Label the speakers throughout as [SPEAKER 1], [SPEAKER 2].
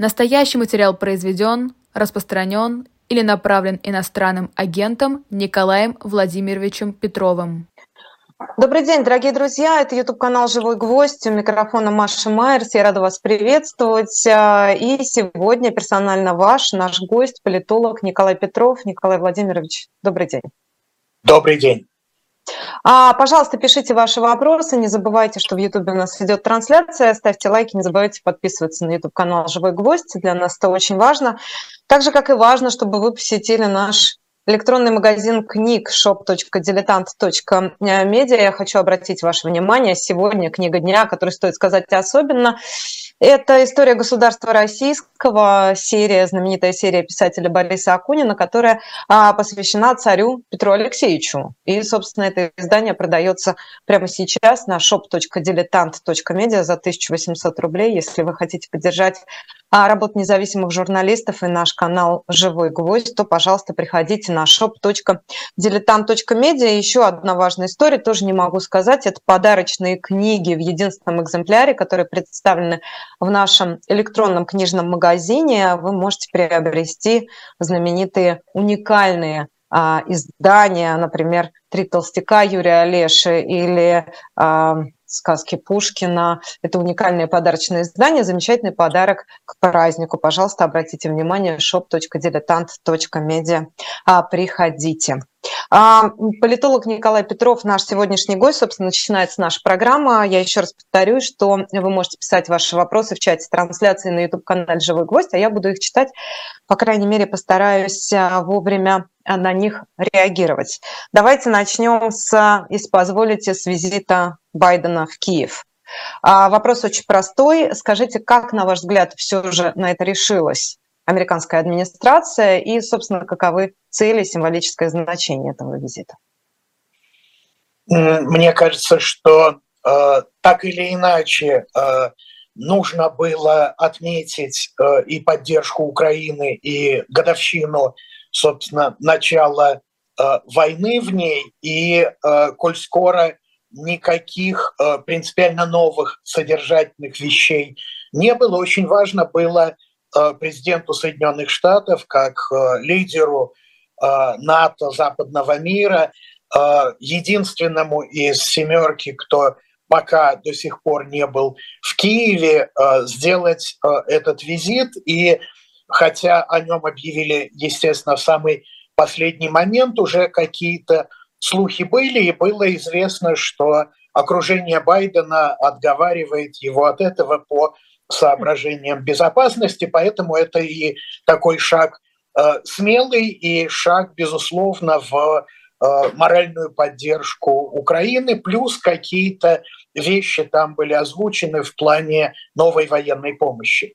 [SPEAKER 1] Настоящий материал произведен, распространен или направлен иностранным агентом Николаем Владимировичем Петровым.
[SPEAKER 2] Добрый день, дорогие друзья. Это YouTube-канал «Живой гвоздь». У микрофона Маша Майерс. Я рада вас приветствовать. А, и сегодня персонально ваш, наш гость, политолог Николай Петров. Николай Владимирович, добрый день.
[SPEAKER 3] Добрый день.
[SPEAKER 2] А, пожалуйста, пишите ваши вопросы. Не забывайте, что в YouTube у нас идет трансляция. Ставьте лайки, не забывайте подписываться на YouTube канал Живой Гвоздь. Для нас это очень важно. Так же, как и важно, чтобы вы посетили наш электронный магазин книг shop.diletant.media. Я хочу обратить ваше внимание. Сегодня книга дня, которую стоит сказать особенно. Это история государства российского, серия, знаменитая серия писателя Бориса Акунина, которая а, посвящена царю Петру Алексеевичу. И, собственно, это издание продается прямо сейчас на shop.diletant.media за 1800 рублей. Если вы хотите поддержать а, работу независимых журналистов и наш канал «Живой гвоздь», то, пожалуйста, приходите на shop.diletant.media. Еще одна важная история, тоже не могу сказать, это подарочные книги в единственном экземпляре, которые представлены в нашем электронном книжном магазине. Вы можете приобрести знаменитые уникальные а, издания, например, «Три толстяка» Юрия Олеши или а, сказки Пушкина. Это уникальное подарочное издание, замечательный подарок к празднику. Пожалуйста, обратите внимание, shop.diletant.media. А, приходите. А, политолог Николай Петров, наш сегодняшний гость, собственно, начинается наша программа. Я еще раз повторюсь, что вы можете писать ваши вопросы в чате трансляции на YouTube-канале «Живой гвоздь», а я буду их читать, по крайней мере, постараюсь а, вовремя на них реагировать. Давайте начнем с, если позволите, с визита Байдена в Киев. А, вопрос очень простой. Скажите, как, на ваш взгляд, все же на это решилась американская администрация и, собственно, каковы цели, символическое значение этого визита?
[SPEAKER 3] Мне кажется, что э, так или иначе э, нужно было отметить э, и поддержку Украины, и годовщину, собственно, начала э, войны в ней. И э, коль скоро никаких э, принципиально новых содержательных вещей не было, очень важно было президенту Соединенных Штатов, как э, лидеру э, НАТО, западного мира, единственному из семерки, кто пока до сих пор не был в Киеве, сделать этот визит. И хотя о нем объявили, естественно, в самый последний момент, уже какие-то слухи были, и было известно, что окружение Байдена отговаривает его от этого по соображениям безопасности, поэтому это и такой шаг э, смелый и шаг, безусловно, в э, моральную поддержку Украины, плюс какие-то вещи там были озвучены в плане новой военной помощи.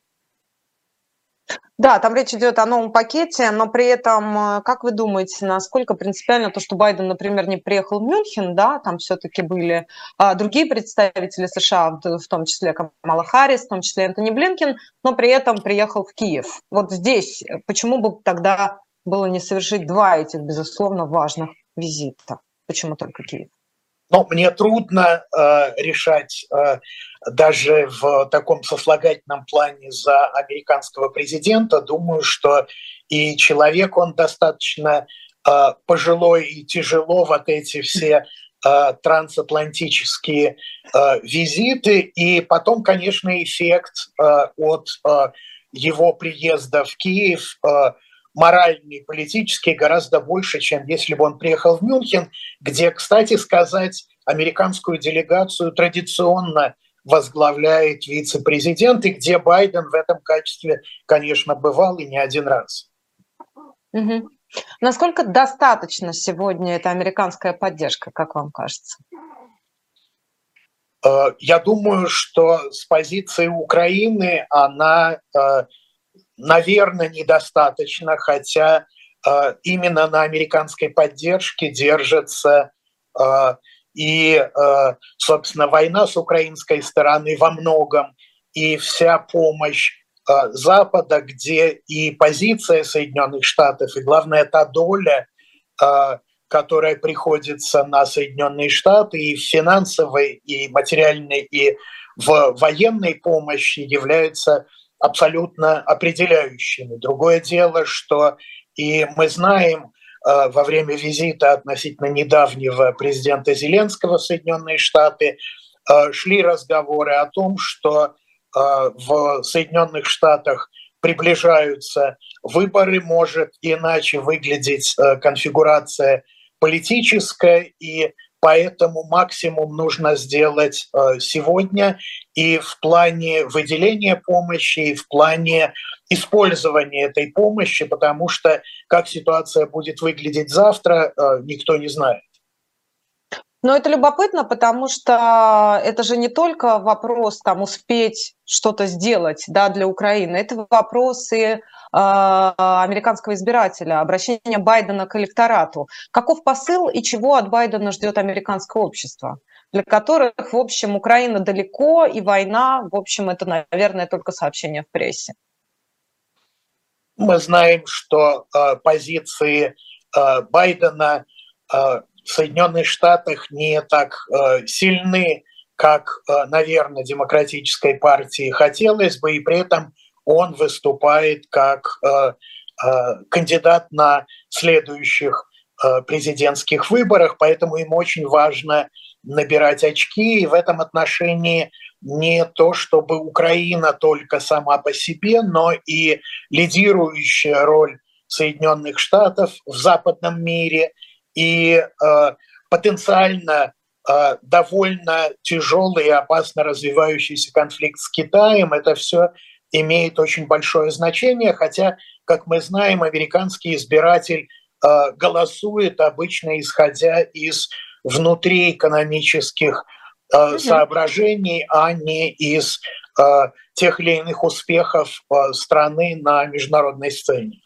[SPEAKER 2] Да, там речь идет о новом пакете, но при этом, э, как вы думаете, насколько принципиально то, что Байден, например, не приехал в Мюнхен, да, там все-таки были а, другие представители США, в том числе Камала Харрис, в том числе Энтони Блинкин, но при этом приехал в Киев. Вот здесь э, почему бы тогда было не совершить два этих, безусловно, важных визита? Почему только Киев?
[SPEAKER 3] Ну, мне трудно э, решать э, даже в таком сослагательном плане за американского президента. Думаю, что и человек он достаточно э, пожилой и тяжело вот эти все э, трансатлантические э, визиты. И потом, конечно, эффект э, от э, его приезда в Киев э, моральный, политический гораздо больше, чем если бы он приехал в Мюнхен, где, кстати сказать, американскую делегацию традиционно возглавляет вице-президент, и где Байден в этом качестве, конечно, бывал и не один раз.
[SPEAKER 2] Угу. Насколько достаточно сегодня эта американская поддержка, как вам кажется?
[SPEAKER 3] Э, я думаю, что с позиции Украины она э, наверное, недостаточно, хотя э, именно на американской поддержке держится э, и, э, собственно, война с украинской стороны во многом, и вся помощь Запада, где и позиция Соединенных Штатов, и, главное, та доля, которая приходится на Соединенные Штаты и в финансовой, и материальной, и в военной помощи является абсолютно определяющими. Другое дело, что и мы знаем э, во время визита относительно недавнего президента Зеленского в Соединенные Штаты э, шли разговоры о том, что в Соединенных Штатах приближаются выборы, может иначе выглядеть конфигурация политическая, и Поэтому максимум нужно сделать э, сегодня и в плане выделения помощи, и в плане использования этой помощи, потому что как ситуация будет выглядеть завтра, э, никто не знает.
[SPEAKER 2] Но это любопытно, потому что это же не только вопрос там успеть что-то сделать да, для Украины, это вопросы а, американского избирателя, обращение Байдена к электорату. Каков посыл и чего от Байдена ждет американское общество? для которых, в общем, Украина далеко, и война, в общем, это, наверное, только сообщение в прессе.
[SPEAKER 3] Мы знаем, что э, позиции э, Байдена э, в Соединенных Штатах не так э, сильны, как, э, наверное, демократической партии хотелось бы, и при этом он выступает как э, э, кандидат на следующих э, президентских выборах, поэтому ему очень важно набирать очки, и в этом отношении не то, чтобы Украина только сама по себе, но и лидирующая роль Соединенных Штатов в западном мире и э, потенциально э, довольно тяжелый и опасно развивающийся конфликт с Китаем. Это все имеет очень большое значение, хотя, как мы знаем, американский избиратель э, голосует обычно исходя из внутриэкономических э, соображений, а не из э, тех или иных успехов э, страны на международной сцене.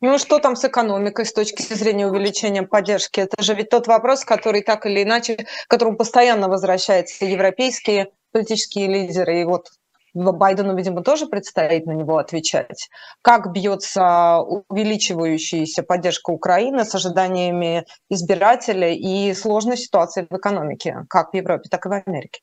[SPEAKER 2] Ну что там с экономикой с точки зрения увеличения поддержки? Это же ведь тот вопрос, который так или иначе, к которому постоянно возвращаются европейские политические лидеры. И вот Байдену, видимо, тоже предстоит на него отвечать. Как бьется увеличивающаяся поддержка Украины с ожиданиями избирателя и сложной ситуацией в экономике, как в Европе, так и в Америке?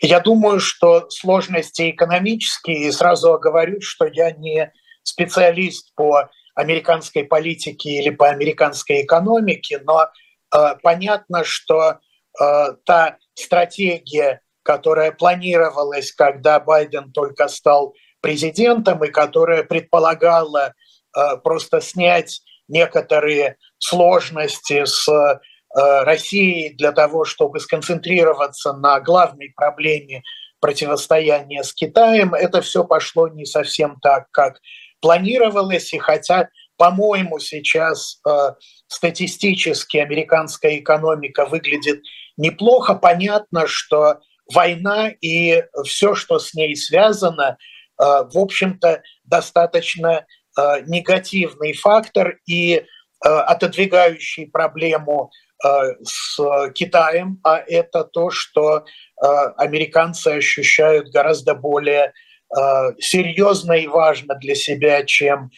[SPEAKER 3] Я думаю, что сложности экономические, и сразу говорю, что я не специалист по американской политике или по американской экономике, но э, понятно, что э, та стратегия которая планировалась, когда Байден только стал президентом, и которая предполагала э, просто снять некоторые сложности с э, Россией для того, чтобы сконцентрироваться на главной проблеме противостояния с Китаем, это все пошло не совсем так, как планировалось, и хотя, по-моему, сейчас э, статистически американская экономика выглядит неплохо, понятно, что война и все, что с ней связано, э, в общем-то, достаточно э, негативный фактор и э, отодвигающий проблему с Китаем, а это то, что американцы ощущают гораздо более серьезно и важно для себя, чем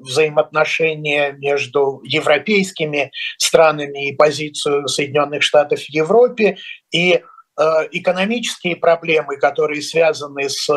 [SPEAKER 3] взаимоотношения между европейскими странами и позицию Соединенных Штатов в Европе. И экономические проблемы, которые связаны с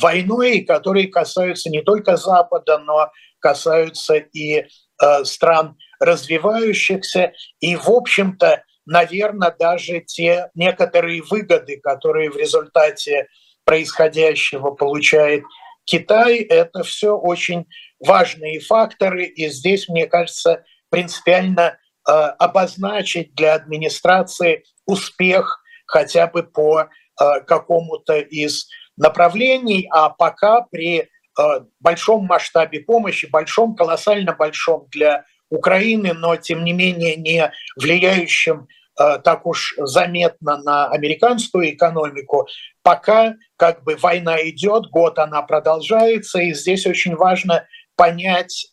[SPEAKER 3] войной, которые касаются не только Запада, но касаются и э, стран развивающихся. И, в общем-то, наверное, даже те некоторые выгоды, которые в результате происходящего получает Китай, это все очень важные факторы. И здесь, мне кажется, принципиально э, обозначить для администрации успех хотя бы по э, какому-то из направлений, а пока при э, большом масштабе помощи, большом, колоссально большом для Украины, но тем не менее не влияющим э, так уж заметно на американскую экономику, пока как бы война идет, год она продолжается, и здесь очень важно понять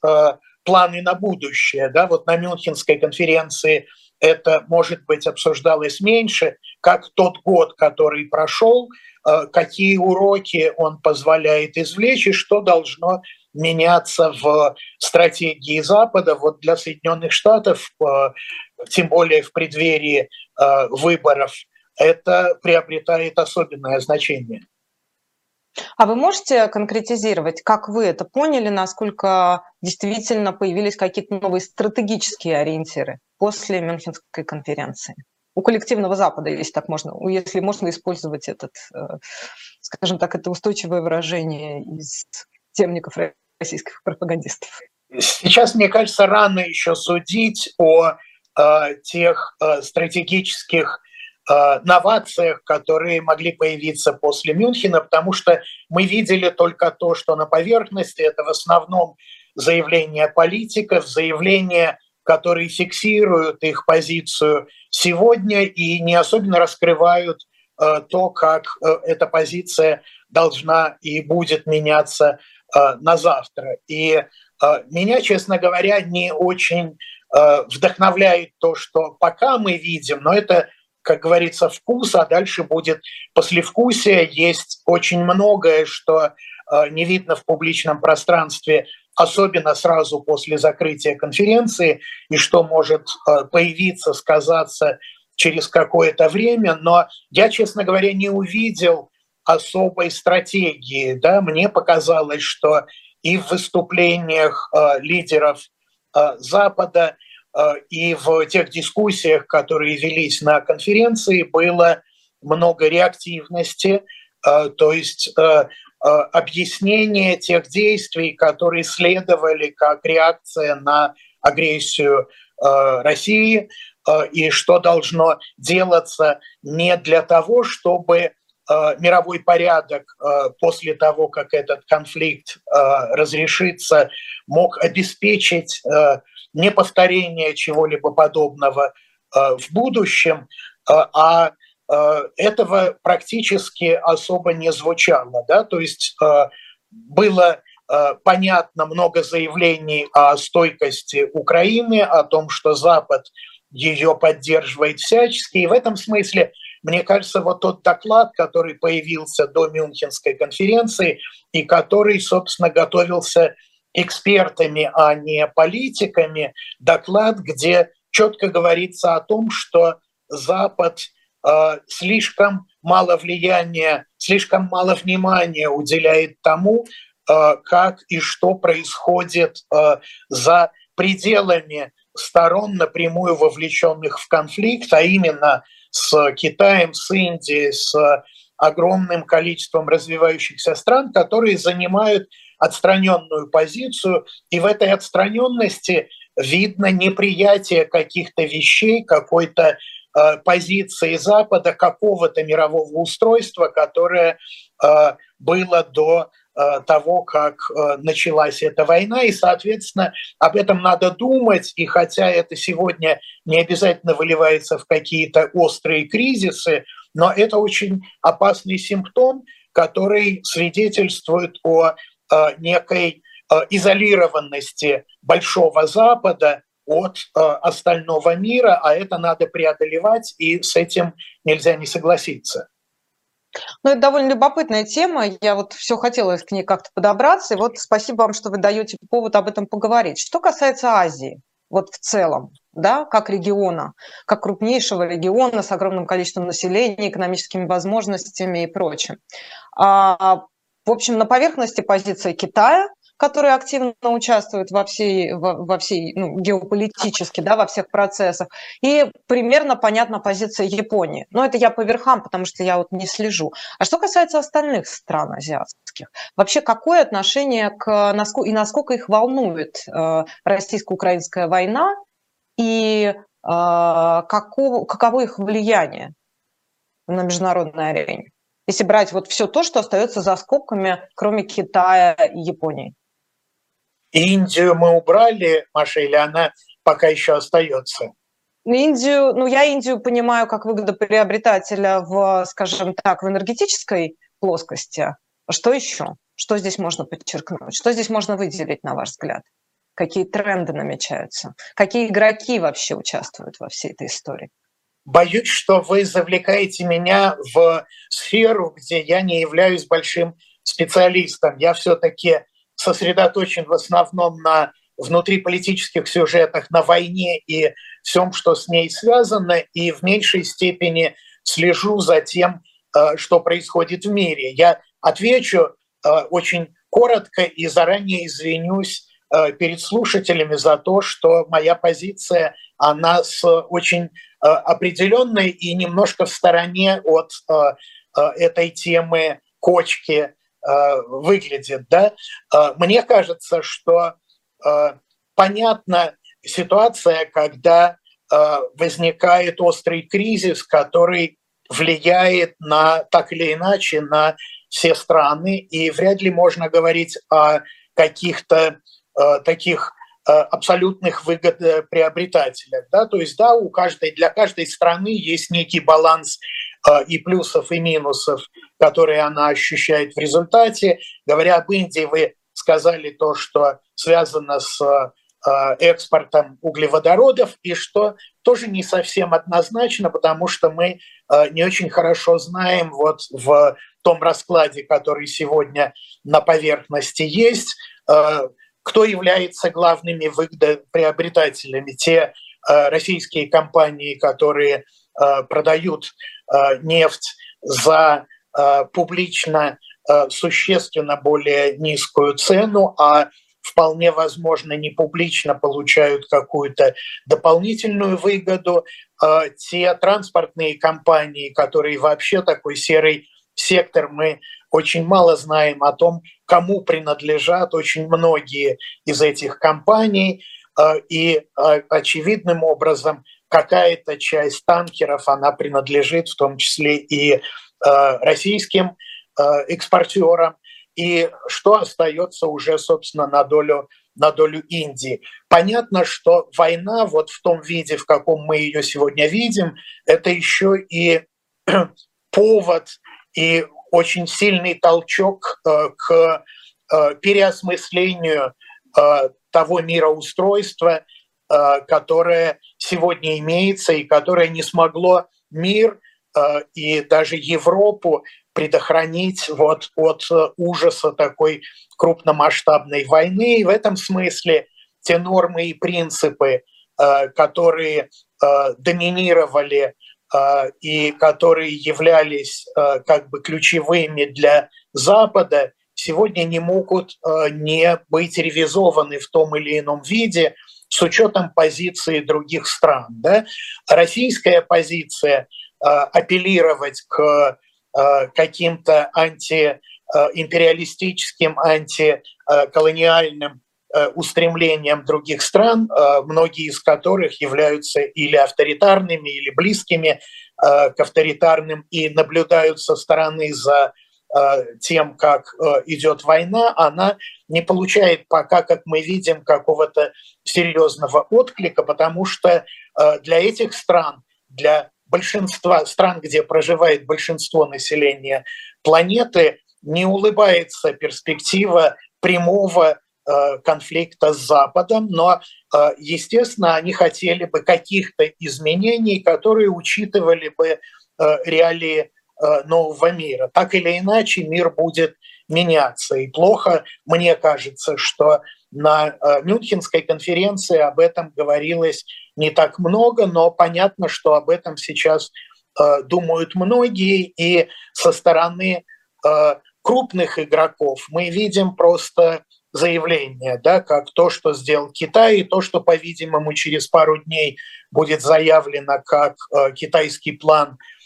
[SPEAKER 3] планы на будущее. Да? Вот на Мюнхенской конференции это, может быть, обсуждалось меньше, как тот год, который прошел, э, какие уроки он позволяет извлечь и что должно меняться в стратегии Запада. Вот для Соединенных Штатов, э, тем более в преддверии э, выборов, это приобретает особенное значение.
[SPEAKER 2] А вы можете конкретизировать, как вы это поняли, насколько действительно появились какие-то новые стратегические ориентиры после Мюнхенской конференции? У коллективного Запада, если так можно, если можно использовать этот, э, скажем так, это устойчивое выражение из темников российских пропагандистов.
[SPEAKER 3] Сейчас, мне кажется, рано еще судить о э, тех э, стратегических Э, новациях, которые могли появиться после Мюнхена, потому что мы видели только то, что на поверхности это в основном заявления политиков, заявления, которые фиксируют их позицию сегодня и не особенно раскрывают э, то, как э, эта позиция должна и будет меняться на завтра. И меня, честно говоря, не очень вдохновляет то, что пока мы видим, но это как говорится, вкус, а дальше будет послевкусие. Есть очень многое, что э, не видно в публичном пространстве, особенно сразу после закрытия конференции, и что может э, появиться, сказаться через какое-то время. Но я, честно говоря, не увидел особой стратегии. Да? Мне показалось, что и в выступлениях э, лидеров Запада, Э, и в тех дискуссиях, которые велись на конференции, было много реактивности, то есть объяснение тех действий, которые следовали как реакция на агрессию России, и что должно делаться не для того, чтобы мировой порядок после того, как этот конфликт разрешится, мог обеспечить не повторение чего-либо подобного э, в будущем, э, а э, этого практически особо не звучало. Да? То есть было понятно много заявлений о стойкости Украины, о том, что Запад ее поддерживает всячески. И в этом смысле, мне кажется, вот тот доклад, который появился до Мюнхенской конференции и который, собственно, готовился экспертами, а не политиками, доклад, где четко говорится о том, что Запад э, слишком мало влияния, слишком мало внимания уделяет тому, э, как и что происходит э, за пределами сторон, напрямую вовлеченных в конфликт, а именно с Китаем, с Индией, с огромным количеством развивающихся стран, которые занимают отстраненную позицию, и в этой отстраненности видно неприятие каких-то вещей, какой-то э, позиции Запада, какого-то мирового устройства, которое э, было до э, того, как э, началась эта война, и, соответственно, об этом надо думать, и хотя это сегодня не обязательно выливается в какие-то острые кризисы, но это очень опасный симптом, который свидетельствует о Э, некой э, изолированности Большого Запада от э, остального мира, а это надо преодолевать, и с этим нельзя не согласиться.
[SPEAKER 2] Ну, это довольно любопытная тема. Я вот все хотела к ней как-то подобраться. И вот спасибо вам, что вы даете повод об этом поговорить. Что касается Азии, вот в целом, да, как региона, как крупнейшего региона с огромным количеством населения, экономическими возможностями и прочим. А в общем, на поверхности позиция Китая, который активно участвует во всей, во, во всей ну, геополитически, да, во всех процессах. И примерно понятна позиция Японии. Но это я по верхам, потому что я вот не слежу. А что касается остальных стран азиатских, вообще какое отношение к и насколько их волнует э, российско-украинская война и э, каково, каково их влияние на международной арене? если брать вот все то, что остается за скобками, кроме Китая и Японии?
[SPEAKER 3] Индию мы убрали, Маша, или она пока еще остается?
[SPEAKER 2] Индию, ну я Индию понимаю как выгодоприобретателя в, скажем так, в энергетической плоскости. Что еще? Что здесь можно подчеркнуть? Что здесь можно выделить, на ваш взгляд? Какие тренды намечаются? Какие игроки вообще участвуют во всей этой истории?
[SPEAKER 3] Боюсь, что вы завлекаете меня в сферу, где я не являюсь большим специалистом. Я все-таки сосредоточен в основном на внутриполитических сюжетах, на войне и всем, что с ней связано, и в меньшей степени слежу за тем, э, что происходит в мире. Я отвечу очень коротко и заранее извинюсь перед слушателями за то, что моя позиция, она с очень определенной и немножко в стороне от этой темы кочки выглядит. Да? Мне кажется, что понятна ситуация, когда возникает острый кризис, который влияет на так или иначе на все страны, и вряд ли можно говорить о каких-то э, таких э, абсолютных выгодоприобретателях. Да? То есть, да, у каждой, для каждой страны есть некий баланс э, и плюсов, и минусов, которые она ощущает в результате. Говоря об Индии, вы сказали то, что связано с Э, экспортом углеводородов, и что тоже не совсем однозначно, потому что мы э, не очень хорошо знаем вот в том раскладе, который сегодня на поверхности есть, э, кто является главными выгодоприобретателями. Те российские компании, которые продают нефть за публично существенно более низкую цену, а вполне возможно, не публично получают какую-то дополнительную выгоду. Те транспортные компании, которые вообще такой серый сектор, мы очень мало знаем о том, кому принадлежат очень многие из этих компаний. И очевидным образом какая-то часть танкеров, она принадлежит в том числе и российским экспортерам, и что остается уже, собственно, на долю, на долю Индии. Понятно, что война вот в том виде, в каком мы ее сегодня видим, это еще и повод и очень сильный толчок э, к э, переосмыслению э, того мироустройства, которое сегодня имеется и которое не смогло мир и даже Европу предохранить вот от э, ужаса такой крупномасштабной войны. И в этом смысле те нормы и принципы, э, которые э, доминировали и которые являлись как бы ключевыми для Запада, сегодня не могут не быть ревизованы в том или ином виде с учетом позиции других стран. Да? Российская позиция апеллировать к Э, каким-то антиимпериалистическим, антиколониальным э, устремлениям других стран, э, многие из которых являются или авторитарными, или близкими к авторитарным и наблюдают со стороны за тем, как идет война, она не получает пока, как мы видим, какого-то серьезного отклика, потому что для этих стран, для большинства стран, где проживает большинство населения планеты, не улыбается перспектива прямого э, конфликта с Западом, но, э, естественно, они хотели бы каких-то изменений, которые учитывали бы э, реалии нового мира. Так или иначе, мир будет меняться. И плохо, мне кажется, что на Мюнхенской конференции об этом говорилось не так много, но понятно, что об этом сейчас э, думают многие, и со стороны э, крупных игроков мы видим просто заявление, да, как то, что сделал Китай, и то, что, по-видимому, через пару дней будет заявлено как э, китайский план э,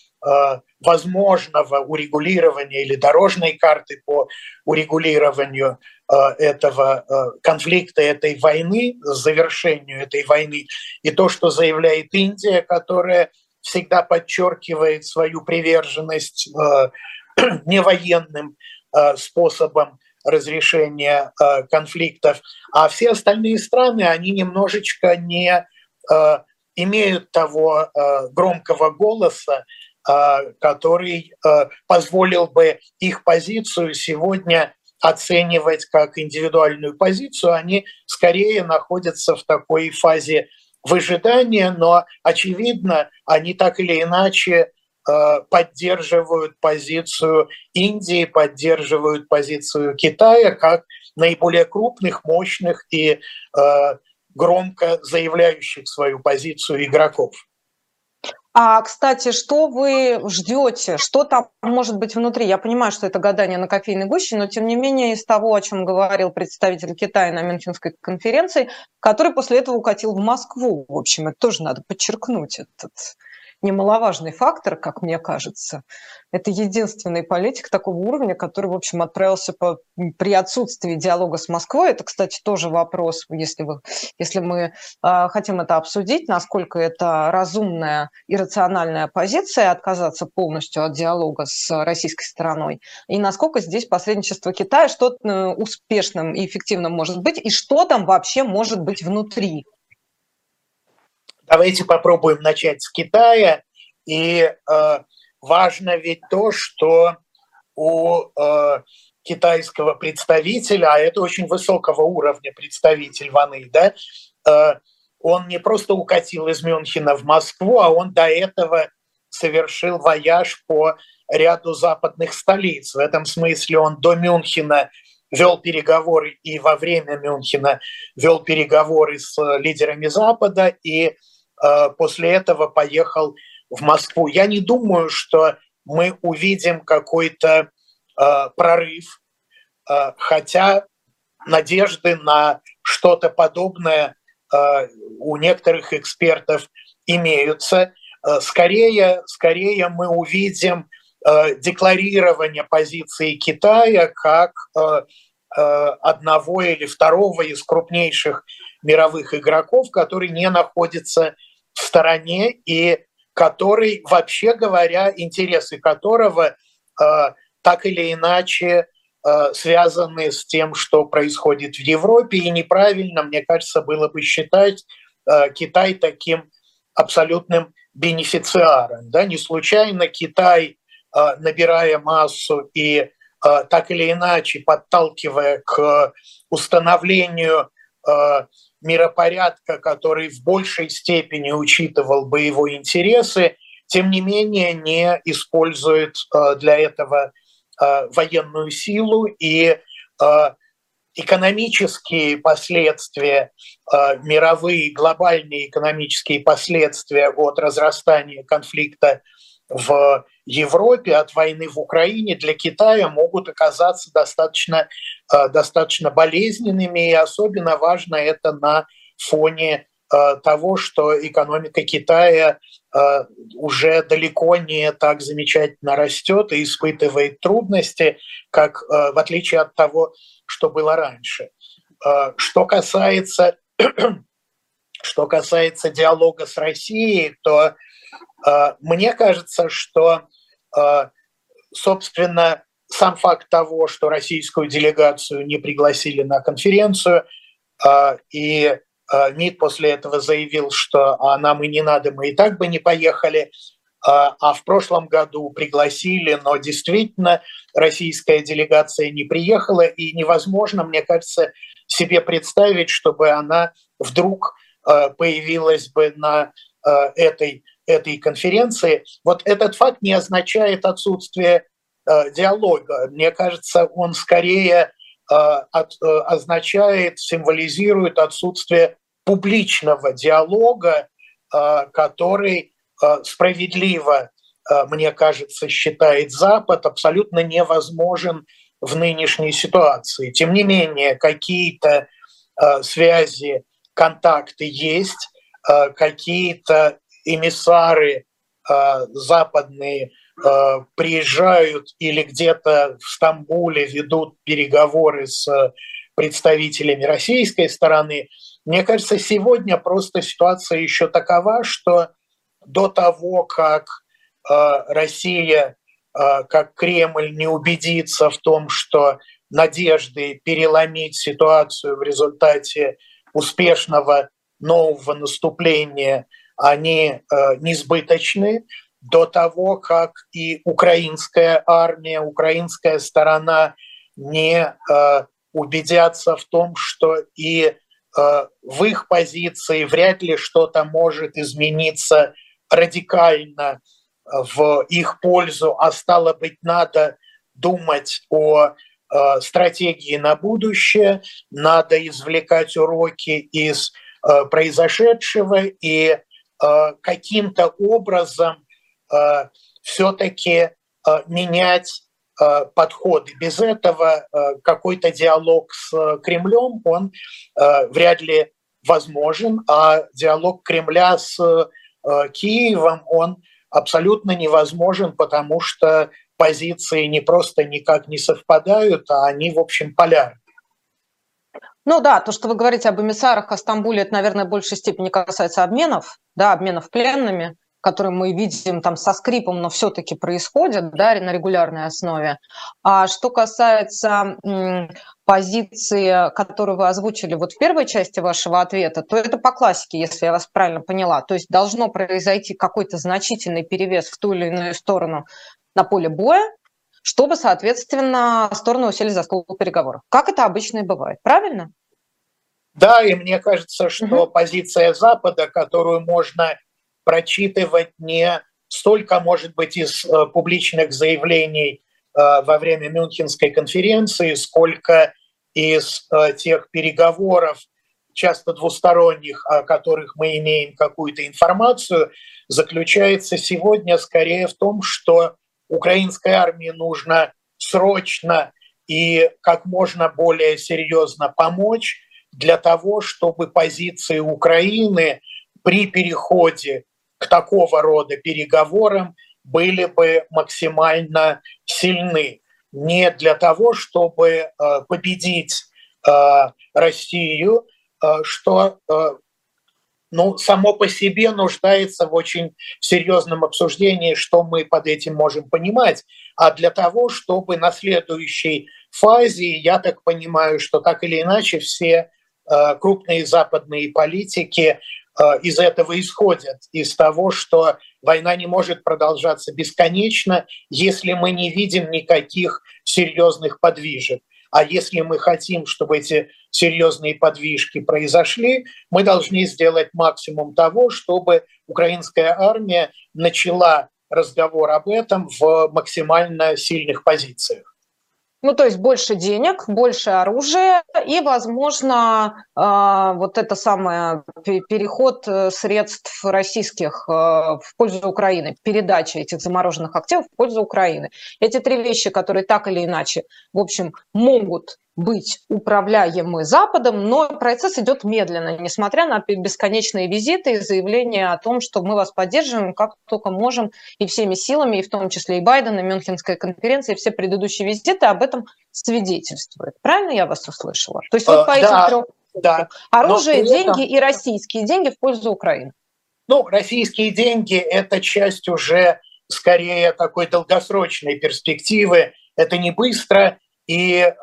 [SPEAKER 3] возможного урегулирования или дорожной карты по урегулированию э, этого э, конфликта, этой войны, завершению этой войны, и то, что заявляет Индия, которая всегда подчеркивает свою приверженность э, невоенным способам разрешения конфликтов, а все остальные страны, они немножечко не имеют того громкого голоса, Э, который э, позволил бы их позицию сегодня оценивать как индивидуальную позицию, они скорее находятся в такой фазе выжидания, но, очевидно, они так или иначе э, поддерживают позицию Индии, поддерживают позицию Китая как наиболее крупных, мощных и громко заявляющих свою позицию игроков.
[SPEAKER 2] А, кстати, что вы ждете? Что там может быть внутри? Я понимаю, что это гадание на кофейной гуще, но тем не менее из того, о чем говорил представитель Китая на Мюнхенской конференции, который после этого укатил в Москву. В общем, это тоже надо подчеркнуть. Этот немаловажный фактор, как мне кажется. Это единственный политик такого уровня, который, в общем, отправился по, при отсутствии диалога с Москвой. Это, кстати, тоже вопрос, если, вы, если мы э, хотим это обсудить, насколько это разумная и рациональная позиция отказаться полностью от диалога с российской стороной, и насколько здесь посредничество Китая что то успешным и эффективным может быть, и что там вообще может быть внутри
[SPEAKER 3] Давайте попробуем начать с Китая. И э, важно ведь то, что у э, китайского представителя, а это очень высокого уровня представитель Ваны, да, э, он не просто укатил из Мюнхена в Москву, а он до этого совершил вояж по ряду западных столиц. В этом смысле он до Мюнхена вел переговоры и во время Мюнхена вел переговоры с лидерами Запада, и после этого поехал в Москву. Я не думаю, что мы увидим какой-то э, прорыв, э, хотя надежды на что-то подобное у некоторых экспертов имеются. Скорее, скорее мы увидим декларирование позиции Китая как одного или второго из крупнейших мировых игроков, который не находится в стороне и который, вообще говоря, интересы которого э, так или иначе э, связаны с тем, что происходит в Европе. И неправильно, мне кажется, было бы считать э, Китай таким абсолютным бенефициаром. Да? Не случайно Китай, э, набирая массу и э, так или иначе подталкивая к установлению э, миропорядка, который в большей степени учитывал бы его интересы, тем не менее не использует э, для этого э, военную силу и э, экономические последствия, мировые глобальные экономические последствия от разрастания конфликта в Европе, от войны в Украине для Китая могут оказаться достаточно, э, достаточно болезненными, и особенно важно это на фоне э, того, что экономика Китая э, уже далеко не так замечательно растет и испытывает трудности, как в отличие от того, что было раньше. Что касается, что касается диалога с Россией, то мне кажется, что а, собственно, сам факт того, что российскую делегацию не пригласили на конференцию, а, и а, МИД после этого заявил, что а нам и не надо, мы и так бы не поехали, а в прошлом году пригласили, но действительно российская делегация не приехала, и невозможно, мне кажется, себе представить, чтобы она вдруг появилась бы на этой этой конференции, вот этот факт не означает отсутствие э, диалога. Мне кажется, он скорее э, э, означает, символизирует отсутствие публичного диалога, который справедливо, мне кажется, считает Запад, абсолютно невозможен в нынешней ситуации. Тем не менее, какие-то связи, контакты есть, какие-то эмиссары э, западные э, приезжают или где-то в Стамбуле ведут переговоры с представителями российской стороны. Мне кажется, сегодня просто ситуация еще такова, что до того, как э, Россия, э, как Кремль не убедится в том, что надежды переломить ситуацию в результате успешного нового наступления – они э, несбыточны до того, как и украинская армия, украинская сторона не э, убедятся в том, что и э, в их позиции вряд ли что-то может измениться радикально в их пользу, а стало быть, надо думать о э, стратегии на будущее, надо извлекать уроки из э, произошедшего и каким-то образом все-таки менять подходы. Без этого какой-то диалог с Кремлем, он вряд ли возможен, а диалог Кремля с Киевом, он абсолютно невозможен, потому что позиции не просто никак не совпадают, а они, в общем, полярны.
[SPEAKER 2] Ну да, то, что вы говорите об эмиссарах о Стамбуле, это, наверное, в большей степени касается обменов, да, обменов пленными, которые мы видим там со скрипом, но все-таки происходят да, на регулярной основе. А что касается позиции, которую вы озвучили вот в первой части вашего ответа, то это по классике, если я вас правильно поняла. То есть должно произойти какой-то значительный перевес в ту или иную сторону на поле боя, чтобы, соответственно, стороны усели за стол переговоров. Как это обычно и бывает, правильно?
[SPEAKER 3] Да, и мне кажется, что угу. позиция Запада, которую можно прочитывать не столько, может быть, из э, публичных заявлений э, во время Мюнхенской конференции, сколько из э, тех переговоров, часто двусторонних, о которых мы имеем какую-то информацию, заключается сегодня скорее в том, что украинской армии нужно срочно и как можно более серьезно помочь для того, чтобы позиции Украины при переходе к такого рода переговорам были бы максимально сильны. Не для того, чтобы э, победить э, Россию, э, что ну, само по себе нуждается в очень серьезном обсуждении, что мы под этим можем понимать, а для того, чтобы на следующей фазе, я так понимаю, что так или иначе все э, крупные западные политики э, из этого исходят, из того, что война не может продолжаться бесконечно, если мы не видим никаких серьезных подвижек. А если мы хотим, чтобы эти серьезные подвижки произошли, мы должны сделать максимум того, чтобы украинская армия начала разговор об этом в максимально сильных позициях.
[SPEAKER 2] Ну, то есть больше денег, больше оружия и, возможно, э, вот это самое переход э, средств российских э, в пользу Украины, передача этих замороженных активов в пользу Украины. Эти три вещи, которые так или иначе, в общем, могут быть управляемы Западом, но процесс идет медленно, несмотря на бесконечные визиты и заявления о том, что мы вас поддерживаем как только можем и всеми силами, и в том числе и Байден, и Мюнхенская конференция, и все предыдущие визиты об этом свидетельствуют. Правильно я вас услышала? То есть вот по этим да, трех да. оружие, но деньги и российские деньги в пользу Украины.
[SPEAKER 3] Ну, российские деньги – это часть уже скорее такой долгосрочной перспективы. Это не быстро, и э,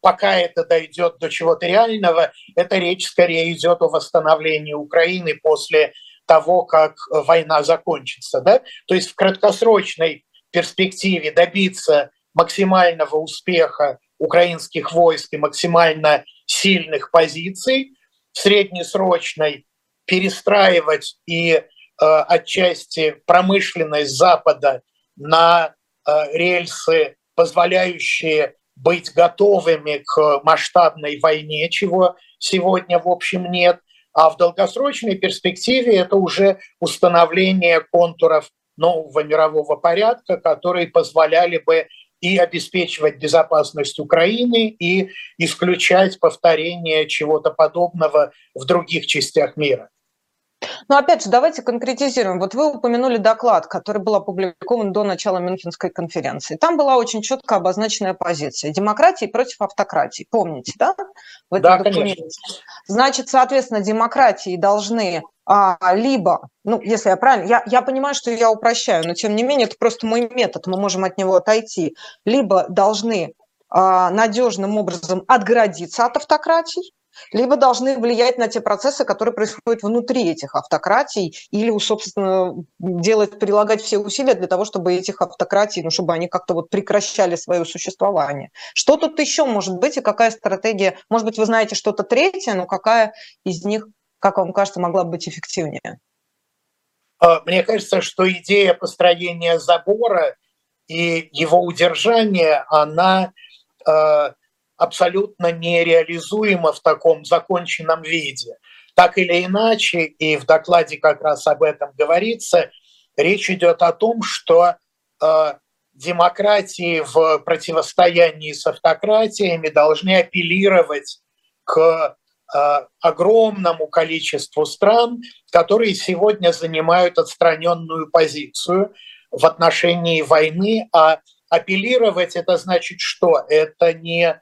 [SPEAKER 3] пока это дойдет до чего-то реального, эта речь скорее идет о восстановлении Украины после того, как война закончится. Да? То есть в краткосрочной перспективе добиться максимального успеха украинских войск и максимально сильных позиций, в среднесрочной перестраивать и э, отчасти промышленность Запада на э, рельсы, позволяющие быть готовыми к масштабной войне, чего сегодня, в общем, нет. А в долгосрочной перспективе это уже установление контуров нового мирового порядка, которые позволяли бы и обеспечивать безопасность Украины, и исключать повторение чего-то подобного в других частях мира.
[SPEAKER 2] Но опять же, давайте конкретизируем. Вот вы упомянули доклад, который был опубликован до начала Мюнхенской конференции. Там была очень четко обозначенная позиция. Демократии против автократии. Помните, да? В этом
[SPEAKER 3] да, документе. конечно.
[SPEAKER 2] Значит, соответственно, демократии должны а, либо, ну, если я правильно, я, я понимаю, что я упрощаю, но тем не менее это просто мой метод, мы можем от него отойти, либо должны а, надежным образом отгородиться от автократий, либо должны влиять на те процессы, которые происходят внутри этих автократий, или, собственно, делать, прилагать все усилия для того, чтобы этих автократий, ну, чтобы они как-то вот прекращали свое существование. Что тут еще может быть и какая стратегия? Может быть, вы знаете что-то третье, но какая из них, как вам кажется, могла быть эффективнее?
[SPEAKER 3] А, мне кажется, что идея построения забора и его удержания, она а, абсолютно нереализуемо в таком законченном виде. так или иначе, и в докладе как раз об этом говорится, речь идет о том, что э, демократии в противостоянии с автократиями должны апеллировать к э, огромному количеству стран, которые сегодня занимают отстраненную позицию в отношении войны, а апеллировать это значит что? Это не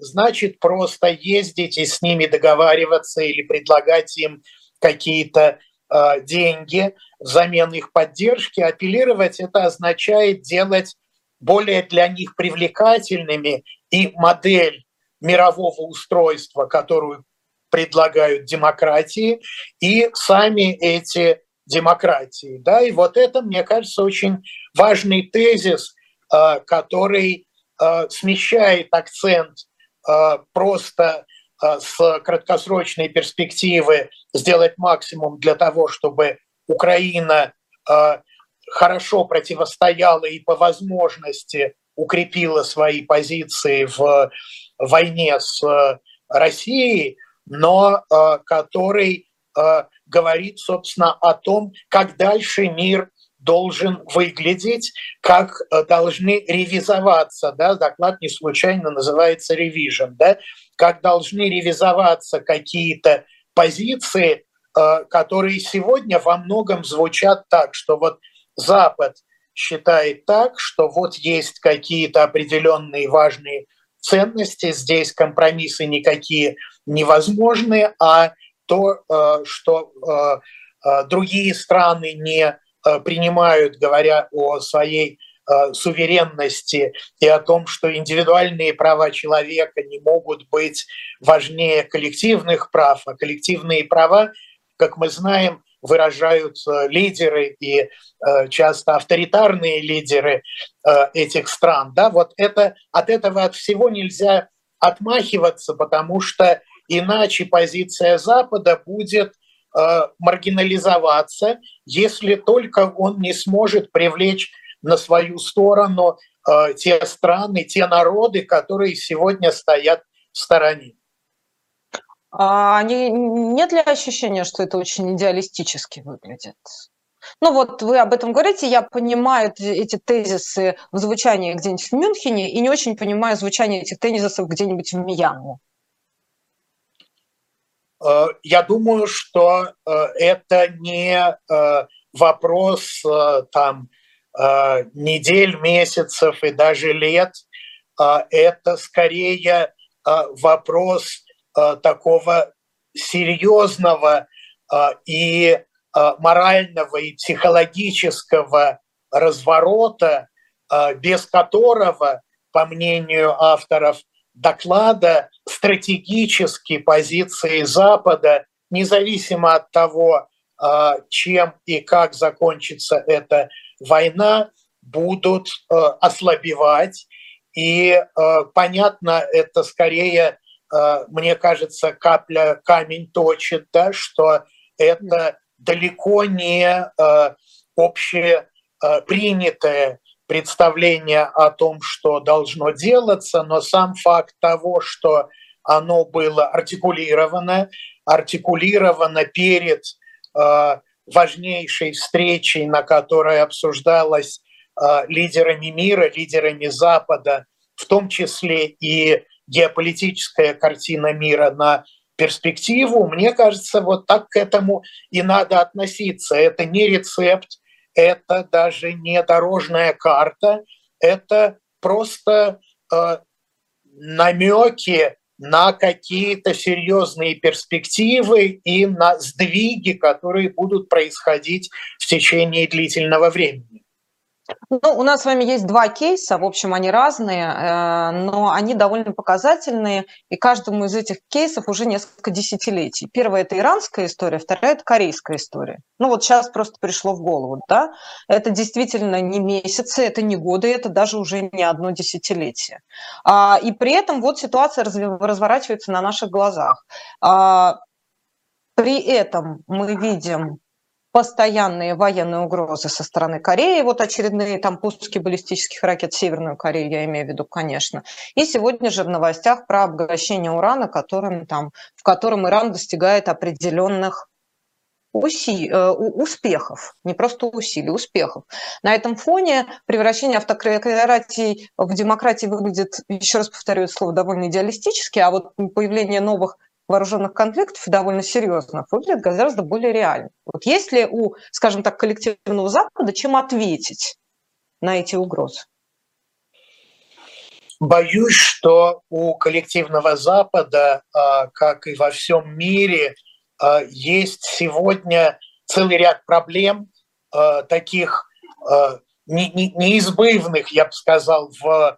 [SPEAKER 3] значит просто ездить и с ними договариваться или предлагать им какие-то э, деньги взамен их поддержки. Апеллировать это означает делать более для них привлекательными и модель мирового устройства, которую предлагают демократии, и сами эти демократии. Да? И вот это, мне кажется, очень важный тезис, э, который смещает акцент э, просто с краткосрочной перспективы сделать максимум для того, чтобы Украина хорошо противостояла и по возможности укрепила свои позиции в войне с Россией, но который говорит, собственно, о том, как дальше мир должен выглядеть, как э, должны ревизоваться, да, доклад не случайно называется ревижен, да, как должны ревизоваться какие-то позиции, э, которые сегодня во многом звучат так, что вот Запад считает так, что вот есть какие-то определенные важные ценности, здесь компромиссы никакие невозможны, а то, э, что другие страны не принимают, говоря о своей суверенности и о том, что индивидуальные права человека не могут быть важнее коллективных прав, а коллективные права, как мы знаем, выражают лидеры и часто авторитарные лидеры этих стран. Да, вот это, от этого от всего нельзя отмахиваться, потому что Иначе позиция Запада будет э, маргинализоваться, если только он не сможет привлечь на свою сторону э, те страны, те народы, которые сегодня стоят в стороне.
[SPEAKER 2] А не, нет ли ощущения, что это очень идеалистически выглядит? Ну вот вы об этом говорите, я понимаю эти тезисы в звучании где-нибудь в Мюнхене и не очень понимаю звучание этих тезисов где-нибудь в Мьянме.
[SPEAKER 3] Э, я думаю, что э, это не э, вопрос там недель, месяцев и даже лет. Это скорее вопрос такого серьезного и морального и психологического разворота, без которого, по мнению авторов доклада, стратегические позиции Запада, независимо от того, а, чем и как закончится эта война, будут а, ослабевать. И а, понятно, это скорее, мне кажется, капля камень точит, да, что это далеко не общепринятое представление о том, что должно делаться, но сам факт того, что оно было артикулировано, артикулировано перед э, важнейшей встречей, на которой обсуждалось э, лидерами мира, лидерами Запада, в том числе и геополитическая картина мира на перспективу, мне кажется, вот так к этому и надо относиться. Это не рецепт, это даже не дорожная карта, это просто э, намеки на какие-то серьезные перспективы и на сдвиги, которые будут происходить в течение длительного времени.
[SPEAKER 2] Ну, у нас с вами есть два кейса, в общем, они разные, э, но они довольно показательные, и каждому из этих кейсов уже несколько десятилетий. Первая – это иранская история, вторая – это корейская история. Ну, вот сейчас просто пришло в голову, да? Это действительно не месяцы, это не годы, это даже уже не одно десятилетие. А, и при этом вот ситуация разворачивается на наших глазах. А, при этом мы видим постоянные военные угрозы со стороны Кореи, вот очередные там пуски баллистических ракет в Северную Корею, я имею в виду, конечно. И сегодня же в новостях про обогащение урана, которым, там, в котором Иран достигает определенных уси, э, успехов, не просто усилий, успехов. На этом фоне превращение автократий в демократии выглядит, еще раз повторю это слово, довольно идеалистически, а вот появление новых вооруженных конфликтов довольно серьезных выглядит гораздо более реально. Вот есть ли у, скажем так, коллективного Запада чем ответить на эти угрозы?
[SPEAKER 3] Боюсь, что у коллективного Запада, а, как и во всем мире, а, есть сегодня целый ряд проблем, а, таких неизбывных, я бы сказал, в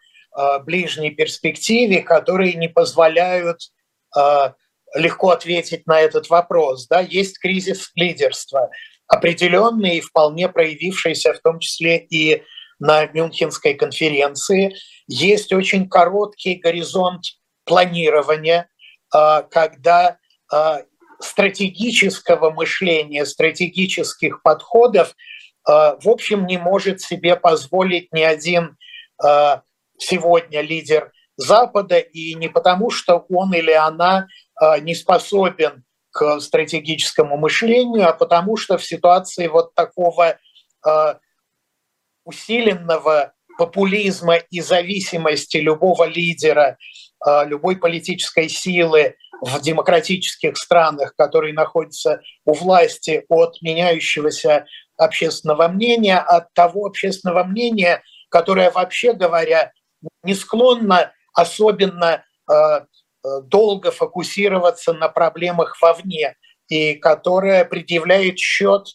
[SPEAKER 3] ближней перспективе, которые не позволяют легко ответить на этот вопрос. Да? Есть кризис лидерства, определенный и вполне проявившийся в том числе и на Мюнхенской конференции. Есть очень короткий горизонт планирования, а, когда а, стратегического мышления, стратегических подходов, а, в общем, не может себе позволить ни один сегодня лидер Запада, и не потому, что он или она не способен к стратегическому мышлению, а потому что в ситуации вот такого а, усиленного популизма и зависимости любого лидера, а, любой политической силы в демократических странах, которые находятся у власти от меняющегося общественного мнения, от того общественного мнения, которое, вообще говоря, не склонно особенно Э, долго фокусироваться на проблемах вовне и которая предъявляет счет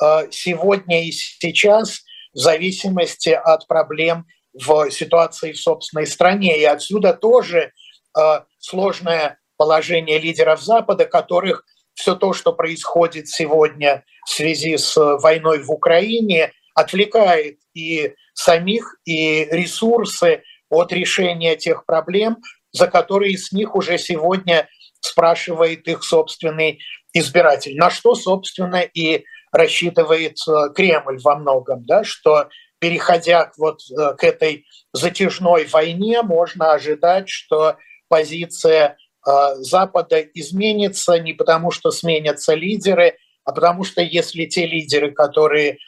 [SPEAKER 3] э, сегодня и сейчас в зависимости от проблем в ситуации в собственной стране. И отсюда тоже э, сложное положение лидеров Запада, которых все то, что происходит сегодня в связи с войной в Украине, отвлекает и самих, и ресурсы от решения тех проблем, за которые с них уже сегодня спрашивает их собственный избиратель. На что, собственно, и рассчитывает э, Кремль во многом, да, что переходя вот э, к этой затяжной войне, можно ожидать, что позиция э, Запада изменится не потому, что сменятся лидеры, а потому что если те лидеры, которые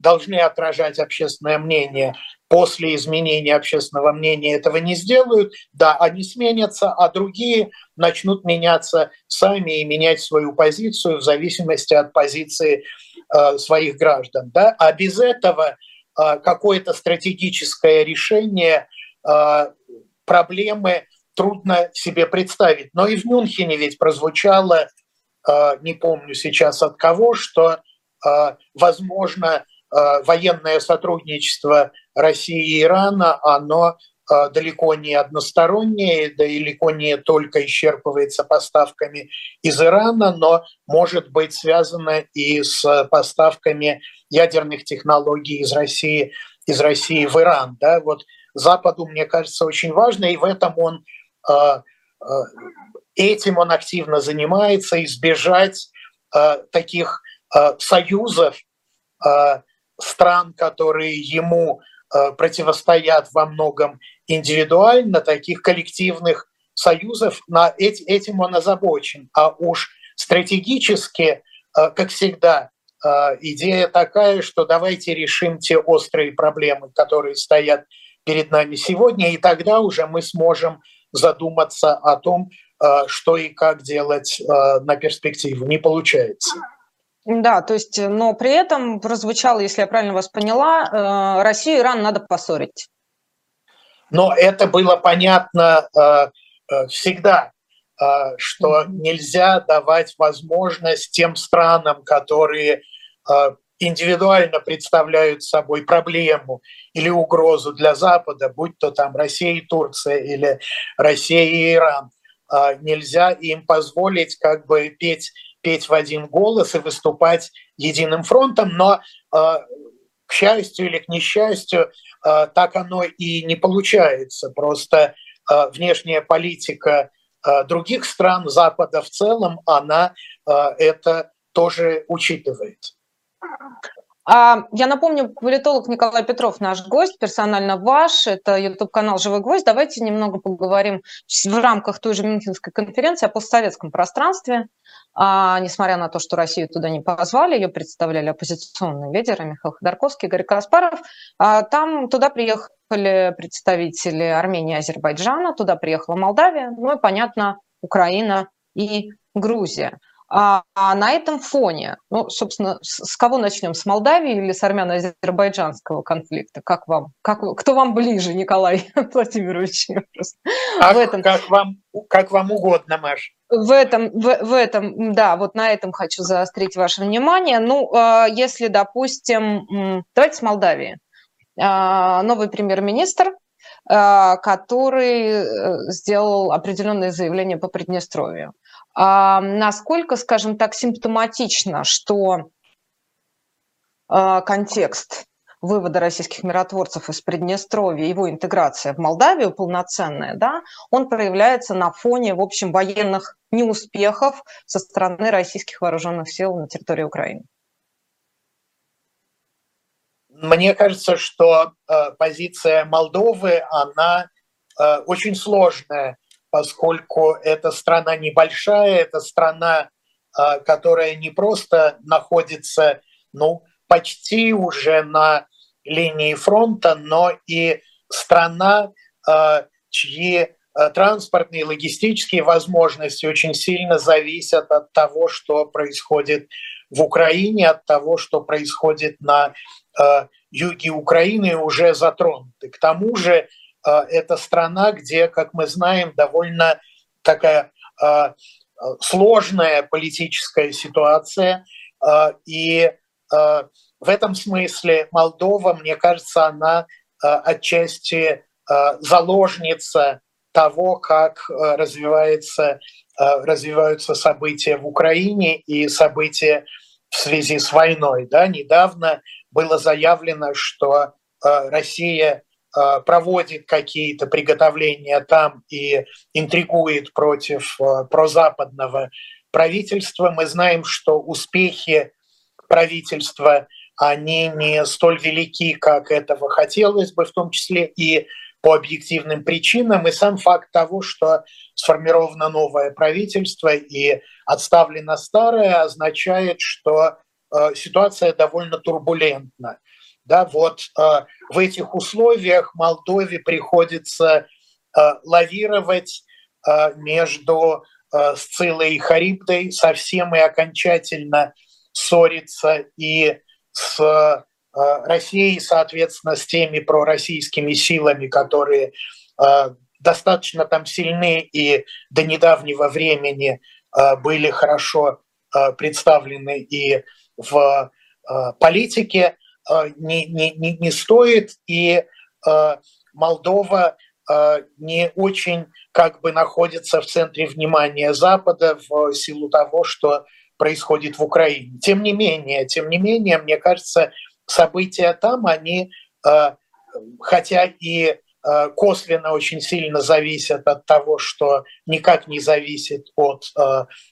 [SPEAKER 3] должны отражать общественное мнение, после изменения общественного мнения этого не сделают, да, они сменятся, а другие начнут меняться сами и менять свою позицию в зависимости от позиции э, своих граждан. Да? А без этого э, какое-то стратегическое решение э, проблемы трудно себе представить. Но и в Мюнхене ведь прозвучало, э, не помню сейчас от кого, что, э, возможно, военное сотрудничество России и Ирана, оно а, далеко не одностороннее, далеко не только исчерпывается поставками из Ирана, но может быть связано и с поставками ядерных технологий из России, из России в Иран. Да? Вот Западу, мне кажется, очень важно, и в этом он а, этим он активно занимается, избежать таких союзов стран, которые ему Э, противостоят во многом индивидуально, таких коллективных союзов, на этим он озабочен. А уж стратегически, э, как всегда, э, идея такая, что давайте решим те острые проблемы, которые стоят перед нами сегодня, и тогда уже мы сможем задуматься о том, что и как делать на перспективу. Не получается.
[SPEAKER 2] Да, то есть, э, но при этом прозвучало, если я правильно вас поняла, э, Россию и Иран надо поссорить.
[SPEAKER 3] Но это было понятно э, всегда, что нельзя давать возможность тем странам, которые индивидуально представляют собой проблему или угрозу для Запада, будь то там Россия и Турция или Россия и Иран, нельзя им позволить как бы петь петь в один голос и выступать единым фронтом, но, э, к счастью или к несчастью, э, так оно и не получается. Просто э, внешняя политика других стран Запада в целом, она это тоже учитывает.
[SPEAKER 2] А, я напомню, политолог Николай Петров наш гость, персонально ваш. Это YouTube-канал «Живой гвоздь». Давайте немного поговорим в рамках той же Мюнхенской конференции о постсоветском пространстве. А, несмотря на то, что Россию туда не позвали, ее представляли оппозиционные лидеры Михаил Ходорковский, Игорь Каспаров. А, там туда приехали представители Армении и Азербайджана, туда приехала Молдавия, ну и, понятно, Украина и Грузия. А, а на этом фоне, ну, собственно, с, кого начнем? С Молдавии или с армяно-азербайджанского конфликта? Как вам? Как, кто вам ближе, Николай Владимирович?
[SPEAKER 3] Как, в этом, как, вам, как вам угодно, Маш.
[SPEAKER 2] В этом, в, в этом, да, вот на этом хочу заострить ваше внимание. Ну, а, если, допустим, давайте с Молдавии. А, новый премьер-министр, который э, сделал определенные заявления по Приднестровью. А, насколько, скажем так, симптоматично, что а, контекст вывода российских миротворцев из Приднестровья, его интеграция в Молдавию полноценная, да, он проявляется на фоне, в общем, военных неуспехов со стороны российских вооруженных сил на территории Украины.
[SPEAKER 3] Мне кажется, что э, позиция Молдовы, она э, очень сложная поскольку эта страна небольшая, это страна, а, которая не просто находится, ну, почти уже на линии фронта, но и страна, а, чьи а, транспортные логистические возможности очень сильно зависят от того, что происходит в Украине, от того, что происходит на юге Украины, уже затронуты. К тому же это страна, где, как мы знаем, довольно такая а, сложная политическая ситуация. А, и в этом смысле Молдова, мне кажется, она отчасти заложница того, как развивается, развиваются события в Украине и события в связи с войной. Да? Недавно было заявлено, что Россия Э, проводит какие-то приготовления там и интригует против э, прозападного правительства. Мы знаем, что успехи правительства, они не столь велики, как этого хотелось бы, в том числе и по объективным причинам. И сам факт того, что сформировано новое правительство и отставлено старое, означает, что э, ситуация довольно турбулентна. Да, вот э, в этих условиях Молдове приходится э, лавировать э, между э, Сцилой и Харибдой, совсем и окончательно ссориться и с э, Россией, соответственно, с теми пророссийскими силами, которые э, достаточно там сильны и до недавнего времени э, были хорошо э, представлены и в э, политике. Э, не, не, не, не стоит, и э, Молдова э, не очень как бы находится в центре внимания Запада в силу того, что происходит в Украине. Тем не менее, тем не менее, мне кажется, события там, они, хотя и косвенно очень сильно зависят от того, что никак не зависит от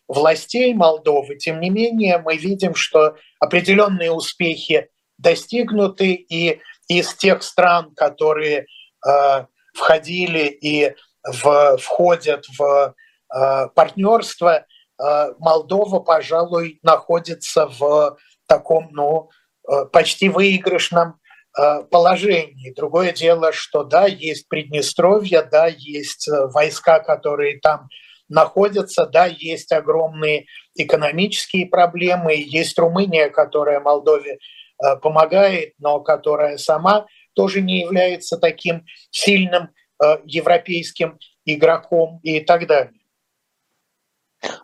[SPEAKER 3] властей Молдовы, тем не менее мы видим, что определенные успехи достигнуты, и из тех стран, которые э, входили и входят в э, партнерство, э, Молдова, пожалуй, находится в таком, ну, почти выигрышном положении. Другое дело, что да, есть Приднестровье, да, есть войска, которые там находятся, да, есть огромные экономические проблемы, есть Румыния, которая Молдове помогает, но которая сама тоже не является таким сильным э, европейским игроком и так далее.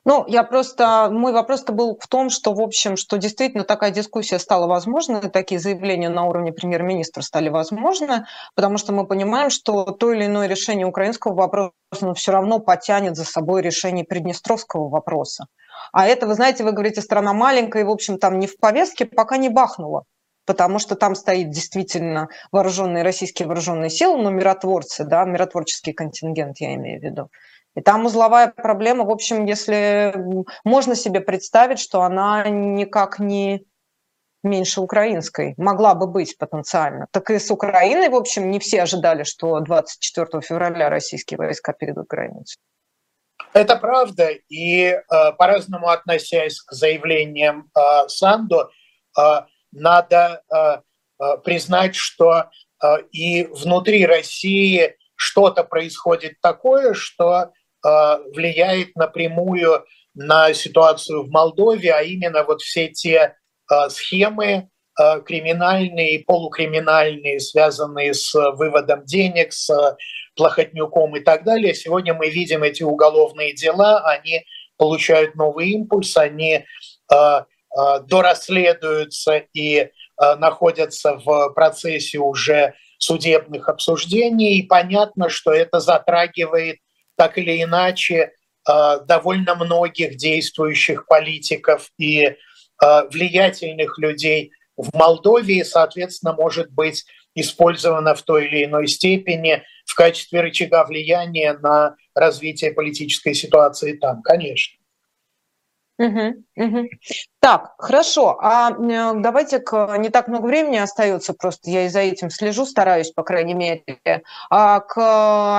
[SPEAKER 2] Ну, я просто, мой вопрос-то был в том, что, в общем, что действительно такая дискуссия стала возможна, такие заявления на уровне премьер-министра стали возможны, потому что мы понимаем, что то или иное решение украинского вопроса все равно потянет за собой решение приднестровского вопроса. А это, вы знаете, вы говорите, страна маленькая, и, в общем, там не в повестке, пока не бахнуло потому что там стоит действительно вооруженные российские вооруженные силы, но миротворцы, да, миротворческий контингент я имею в виду. И там узловая проблема, в общем, если можно себе представить, что она никак не меньше украинской, могла бы быть потенциально. Так и с Украиной, в общем, не все ожидали, что 24 февраля российские войска перейдут границу.
[SPEAKER 3] Это правда, и э, по-разному относясь к заявлениям э, Санду, э, надо э, э, признать, что э, и внутри России что-то происходит такое, что э, влияет напрямую на ситуацию в Молдове, а именно вот все те Э, схемы криминальные и полукриминальные, связанные с выводом денег, с плохотнюком и так далее. Сегодня мы видим эти уголовные дела, они получают новый импульс, они э, дорасследуются и находятся в процессе уже судебных обсуждений. И понятно, что это затрагивает так или иначе довольно многих действующих политиков и Э, влиятельных людей в Молдове соответственно, может быть использована в той или иной степени в качестве рычага влияния на развитие политической ситуации там, конечно.
[SPEAKER 2] Угу, угу. Так, хорошо. А э, давайте к не так много времени остается, просто я и за этим слежу, стараюсь, по крайней мере. А к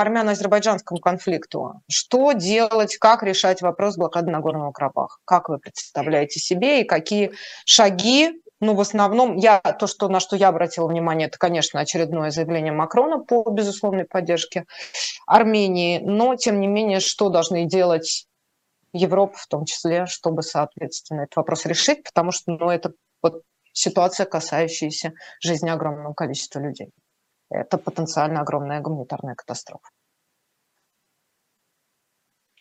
[SPEAKER 2] армяно-азербайджанскому конфликту. Что делать, как решать вопрос блокады Нагорного Карабаха? Как вы представляете себе и какие шаги ну, в основном, я, то, что, на что я обратила внимание, это, конечно, очередное заявление Макрона по безусловной поддержке Армении, но, тем не менее, что должны делать Европа в том числе, чтобы, соответственно, этот вопрос решить, потому что ну, это вот ситуация, касающаяся жизни огромного количества людей. Это потенциально огромная гуманитарная катастрофа.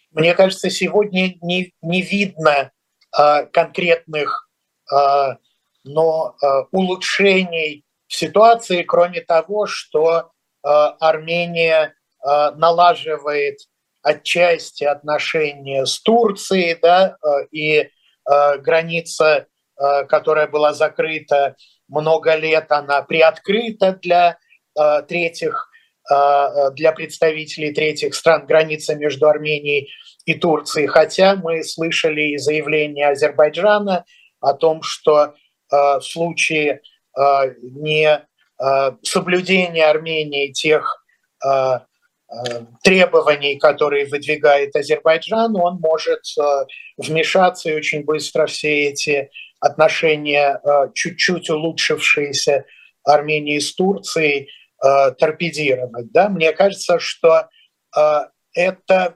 [SPEAKER 3] Мне кажется, сегодня не, не видно э, конкретных, э, но э, улучшений в ситуации, кроме того, что э, Армения э, налаживает отчасти отношения с Турцией, да, и граница, которая была закрыта много лет, она приоткрыта для третьих, для представителей третьих стран, граница между Арменией и Турцией. Хотя мы слышали и заявление Азербайджана о том, что в случае не соблюдения Армении тех Э, требований, которые выдвигает Азербайджан, он может э, вмешаться и очень быстро все эти отношения, э, чуть-чуть улучшившиеся Армении с Турцией, торпедировать. Да? Мне кажется, что эта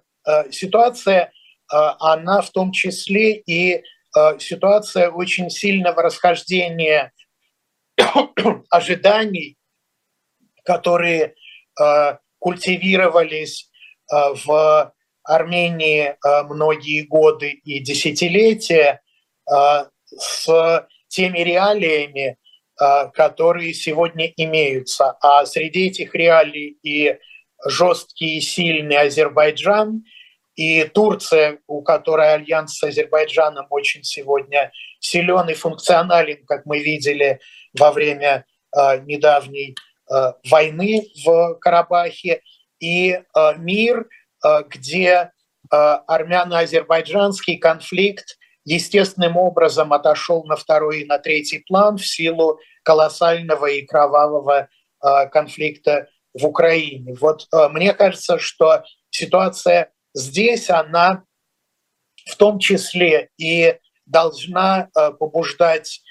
[SPEAKER 3] ситуация, она в том числе и ситуация очень сильного расхождения ожиданий, которые культивировались э, в Армении э, многие годы и десятилетия э, с теми реалиями, которые сегодня имеются. А среди этих реалий и жесткий и сильный Азербайджан, и Турция, у которой альянс с Азербайджаном очень сегодня силен и функционален, как мы видели во время недавней Э, войны в Карабахе и э, мир, э, где армяно-азербайджанский конфликт естественным образом отошел на второй и на третий план в силу колоссального и кровавого конфликта в Украине. Вот мне кажется, что ситуация здесь, она в том числе и должна побуждать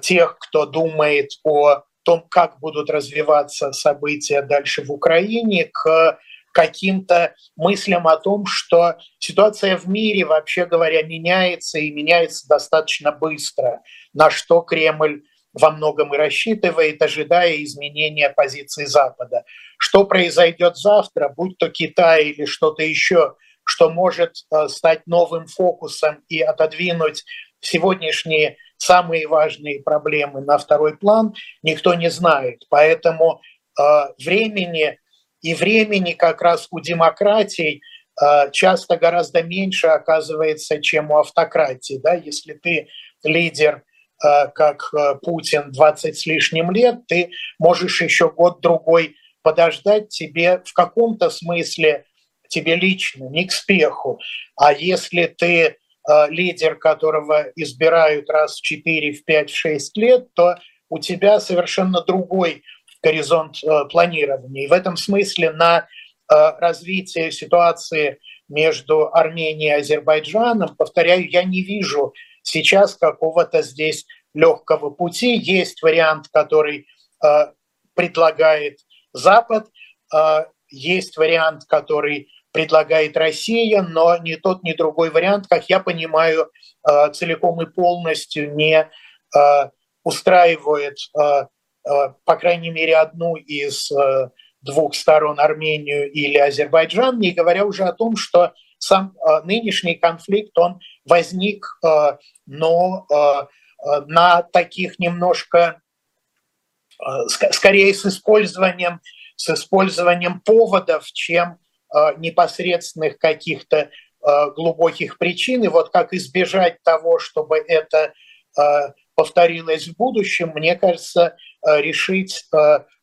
[SPEAKER 3] тех, кто думает о том, как будут развиваться события дальше в Украине, к каким-то мыслям о том, что ситуация в мире, вообще говоря, меняется и меняется достаточно быстро, на что Кремль во многом и рассчитывает, ожидая изменения позиции Запада. Что произойдет завтра, будь то Китай или что-то еще, что может э, стать новым фокусом и отодвинуть сегодняшние самые важные проблемы на второй план, никто не знает. Поэтому э, времени и времени как раз у демократий э, часто гораздо меньше оказывается, чем у автократии. Да? Если ты лидер, как э, Путин, 20 с лишним лет, ты можешь еще год-другой подождать тебе в каком-то смысле, тебе лично, не к спеху. А если ты лидер, которого избирают раз в 4, в 5, в 6 лет, то у тебя совершенно другой горизонт планирования. И в этом смысле на развитие ситуации между Арменией и Азербайджаном, повторяю, я не вижу сейчас какого-то здесь легкого пути. Есть вариант, который э, предлагает Запад, э, есть вариант, который предлагает Россия, но ни тот, ни другой вариант, как я понимаю, э, целиком и полностью не э, устраивает, э, э, по крайней мере, одну из э, двух сторон, Армению или Азербайджан, не говоря уже о том, что сам э, нынешний конфликт, он возник, э, но э, на таких немножко, скорее с использованием, с использованием поводов, чем непосредственных каких-то глубоких причин. И вот как избежать того, чтобы это повторилось в будущем, мне кажется, решить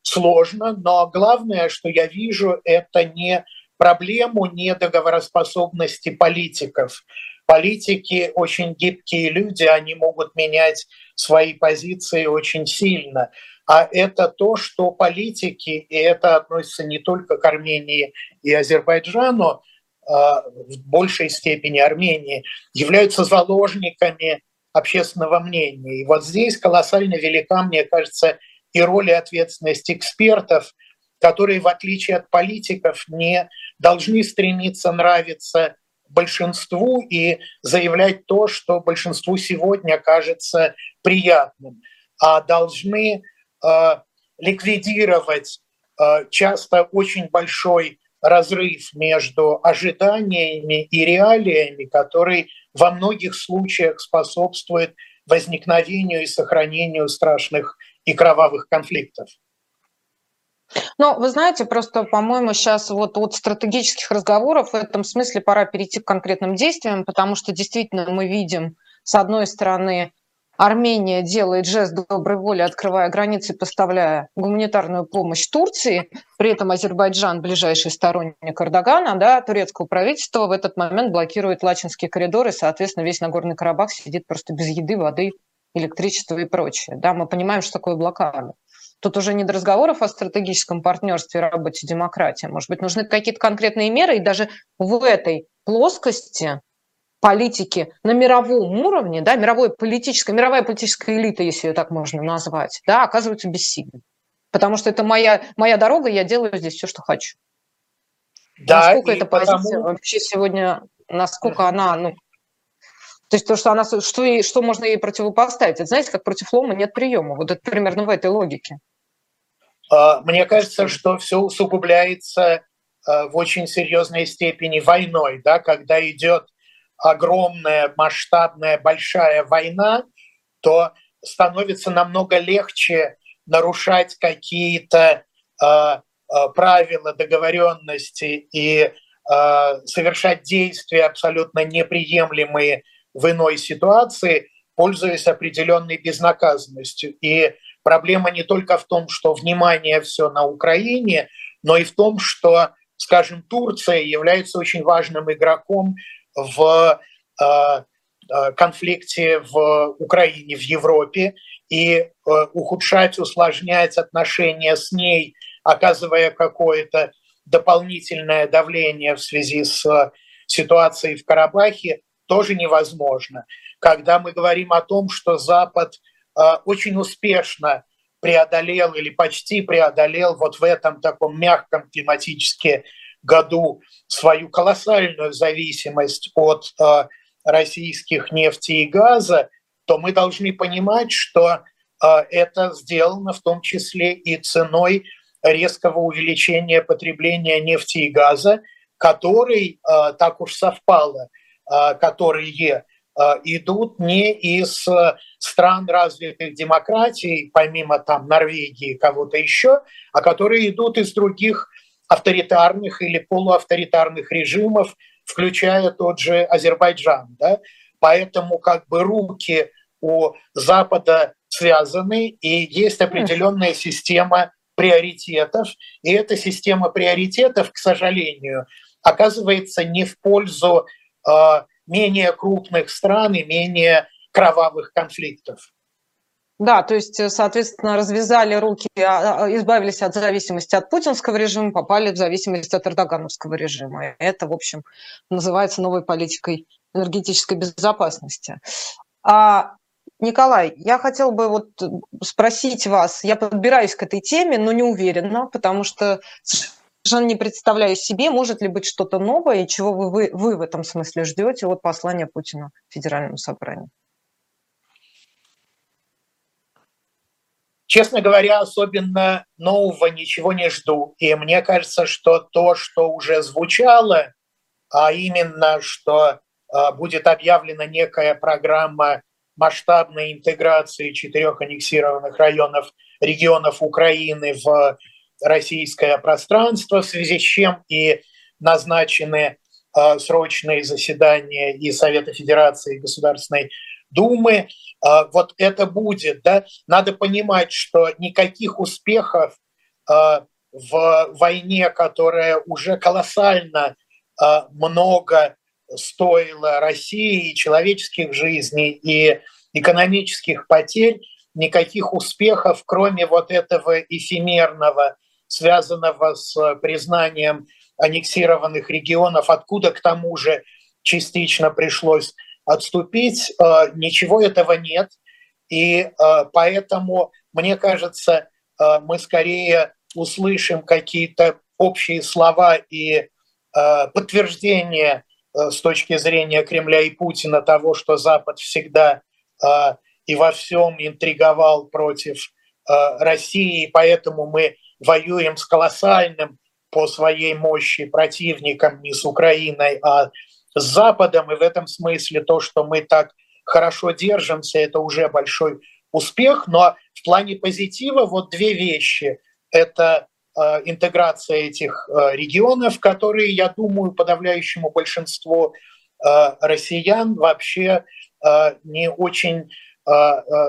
[SPEAKER 3] сложно. Но главное, что я вижу, это не проблему недоговороспособности политиков. Политики очень гибкие люди, они могут менять свои позиции очень сильно. А это то, что политики, и это относится не только к Армении и Азербайджану, а в большей степени Армении, являются заложниками общественного мнения. И вот здесь колоссально велика, мне кажется, и роль и ответственность экспертов – которые, в отличие от политиков, не должны стремиться нравиться большинству и заявлять то, что большинству сегодня кажется приятным, а должны э, ликвидировать э, часто очень большой разрыв между ожиданиями и реалиями, который во многих случаях способствует возникновению и сохранению страшных и кровавых конфликтов.
[SPEAKER 2] Но вы знаете, просто, по-моему, сейчас вот от стратегических разговоров в этом смысле пора перейти к конкретным действиям, потому что действительно мы видим, с одной стороны, Армения делает жест доброй воли, открывая границы, поставляя гуманитарную помощь Турции. При этом Азербайджан, ближайший сторонник Эрдогана, да, турецкого правительства, в этот момент блокирует Лачинские коридоры, соответственно, весь Нагорный Карабах сидит просто без еды, воды, электричества и прочее. Да, мы понимаем, что такое блокада. Тут уже не до разговоров о стратегическом партнерстве и работе демократии. Может быть, нужны какие-то конкретные меры, и даже в этой плоскости политики на мировом уровне, да, мировой политическая, мировая политическая элита, если ее так можно назвать, да, оказываются бессильны. Потому что это моя, моя дорога, я делаю здесь все, что хочу. Да, насколько эта потому... позиция вообще сегодня, насколько она, ну, то есть то, что она, что, что можно ей противопоставить, это знаете, как против лома нет приема. Вот это примерно в этой логике.
[SPEAKER 3] А, мне кажется, что все усугубляется а, в очень серьезной степени войной, да, когда идет огромная, масштабная, большая война, то становится намного легче нарушать какие-то э, правила договоренности и э, совершать действия абсолютно неприемлемые в иной ситуации, пользуясь определенной безнаказанностью. И Проблема не только в том, что внимание все на Украине, но и в том, что, скажем, Турция является очень важным игроком в э, э, конфликте в Украине, в Европе, и э, ухудшать, усложнять отношения с ней, оказывая какое-то дополнительное давление в связи с ситуацией в Карабахе, тоже невозможно. Когда мы говорим о том, что Запад очень успешно преодолел или почти преодолел вот в этом таком мягком климатически году свою колоссальную зависимость от э, российских нефти и газа, то мы должны понимать, что э, это сделано в том числе и ценой резкого увеличения потребления нефти и газа, который так уж совпало, которые идут не из стран развитых демократий, помимо там Норвегии кого-то еще, а которые идут из других авторитарных или полуавторитарных режимов, включая тот же Азербайджан. Да? Поэтому как бы руки у Запада связаны, и есть определенная система приоритетов. И эта система приоритетов, к сожалению, оказывается не в пользу э, менее крупных стран и менее кровавых конфликтов.
[SPEAKER 2] Да, то есть, соответственно, развязали руки, а, а, избавились от зависимости от путинского режима, попали в зависимость от эрдогановского режима. Это, в общем, называется новой политикой энергетической безопасности. А, Николай, я хотела бы вот спросить вас, я подбираюсь к этой теме, но не уверена, потому что совершенно не представляю себе, может ли быть что-то новое, и чего вы, вы, вы в этом смысле ждете от послания Путина Федеральному собранию.
[SPEAKER 3] Честно говоря, особенно нового ничего не жду. И мне кажется, что то, что уже звучало, а именно, что а, будет объявлена некая программа масштабной интеграции четырех аннексированных районов, регионов Украины в российское пространство, в связи с чем и назначены э, срочные заседания и Совета Федерации и Государственной Думы. Э, вот это будет. Да? Надо понимать, что никаких успехов э, в войне, которая уже колоссально много стоила России и человеческих жизней, и экономических потерь, никаких успехов, кроме вот этого эфемерного, связанного с признанием аннексированных регионов, откуда к тому же частично пришлось отступить, э, ничего этого нет. И э, поэтому, мне кажется, э, мы скорее услышим какие-то общие слова и подтверждения с точки зрения Кремля и Путина того, что Запад всегда и во всем интриговал против России, и поэтому мы воюем с колоссальным по своей мощи противником не с Украиной, а с Западом. И в этом смысле то, что мы так хорошо держимся, это уже большой успех. Но в плане позитива вот две вещи. Это э, интеграция этих э, регионов, которые, я думаю, подавляющему большинству э, россиян вообще не очень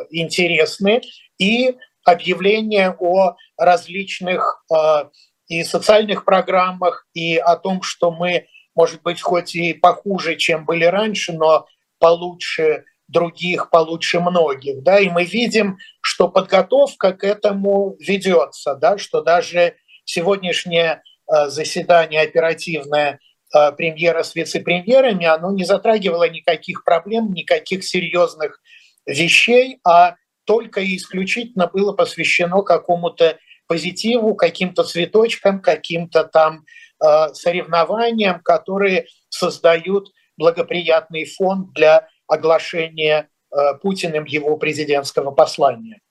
[SPEAKER 3] интересны. И объявление о различных э, и социальных программах, и о том, что мы, может быть, хоть и похуже, чем были раньше, но получше других, получше многих. Да? И мы видим, что подготовка к этому ведется, да? что даже сегодняшнее э, заседание оперативное э, премьера с вице-премьерами, оно не затрагивало никаких проблем, никаких серьезных вещей, а только и исключительно было посвящено какому-то позитиву, каким-то цветочкам, каким-то там э, соревнованиям, которые создают благоприятный фон для оглашения э, Путиным его президентского послания.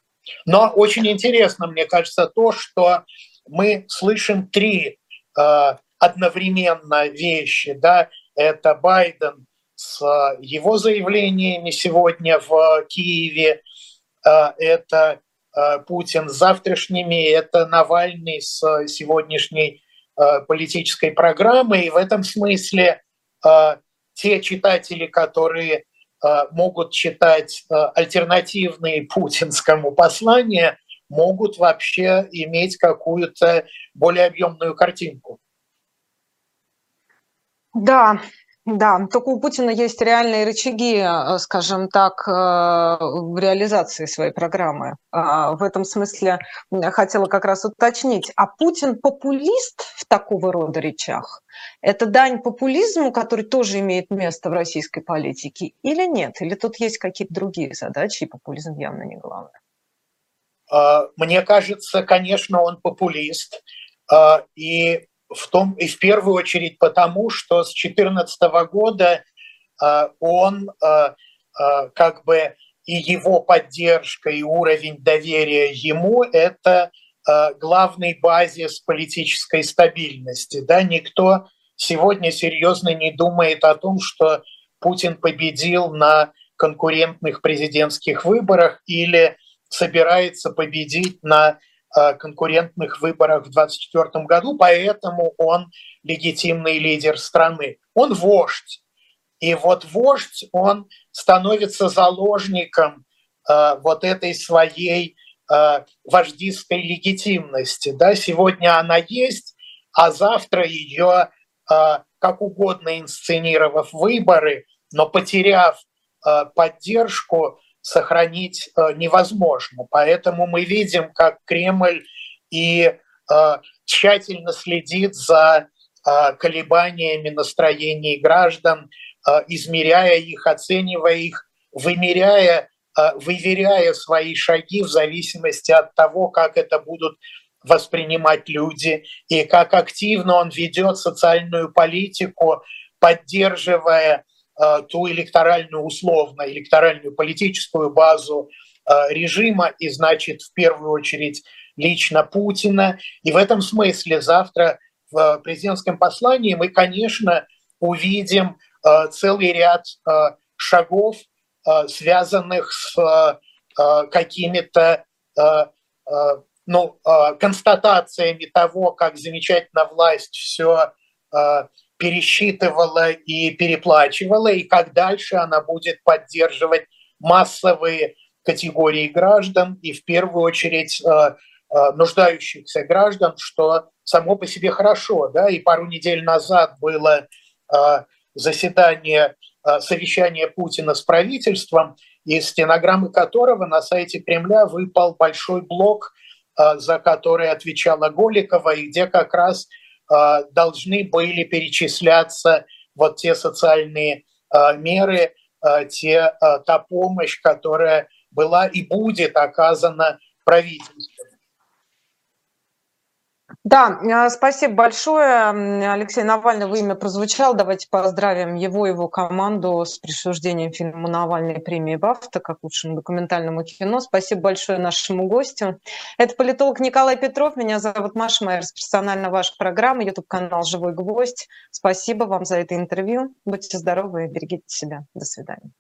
[SPEAKER 3] Но очень интересно, мне кажется, то, что мы слышим три э, одновременно вещи. Да? Это Байден с его заявлениями сегодня в Киеве, это э, Путин с завтрашними, это Навальный с сегодняшней э, политической программой. И в этом смысле те читатели, которые могут читать альтернативные путинскому послания, могут вообще иметь какую-то более объемную картинку.
[SPEAKER 2] Да, да, только у Путина есть реальные рычаги, э, скажем так, э, в реализации своей программы. А, в этом смысле хотела как раз уточнить, а Путин популист в такого рода речах? Это дань популизму, который тоже имеет место в российской политике, или нет? Или тут есть какие-то другие задачи, и популизм явно не главное?
[SPEAKER 3] А, мне кажется, конечно, он популист. А, и в том и в первую очередь потому, что с 2014 года э, он э, э, как бы и его поддержка и уровень доверия ему это главный базис политической стабильности. Да, никто сегодня серьезно не думает о том, что Путин победил на конкурентных президентских выборах или собирается победить на конкурентных выборах в 2024 году, поэтому он легитимный лидер страны. Он вождь. И вот вождь, он становится заложником э, вот этой своей э, вождистской легитимности. Да? Сегодня она есть, а завтра ее, э, как угодно инсценировав выборы, но потеряв поддержку, сохранить невозможно. Поэтому мы видим, как Кремль и тщательно следит за колебаниями настроений граждан, измеряя их, оценивая их, вымеряя, выверяя свои шаги в зависимости от того, как это будут воспринимать люди и как активно он ведет социальную политику, поддерживая э, ту электоральную, условно, электоральную политическую базу э, режима и, значит, в первую очередь лично Путина. И в этом смысле завтра в президентском послании мы, конечно, увидим э, целый ряд э, шагов, э, связанных с э, какими-то э, э, ну, э, констатациями того, как замечательно власть все э, пересчитывала и переплачивала, и как дальше она будет поддерживать массовые категории граждан и в первую очередь э, нуждающихся граждан, что само по себе хорошо. Да? И пару недель назад было заседание, совещание Путина с правительством, из стенограммы которого на сайте Кремля выпал большой блок Э, за которые отвечала Голикова, и где как раз э, должны были перечисляться вот те социальные э, меры, те, та помощь, которая была и будет оказана правительству.
[SPEAKER 2] Да, а, спасибо большое. Алексей Навальный, вы имя прозвучал. Давайте поздравим его и его команду с присуждением фильма «Навальной» премии «Бафта» как лучшему документальному кино. Спасибо большое нашему гостю. Это политолог Николай Петров. Меня зовут Маша Майерс, персонально ваша программа, YouTube-канал «Живой гвоздь». Спасибо вам за это интервью. Будьте здоровы и берегите себя. До свидания.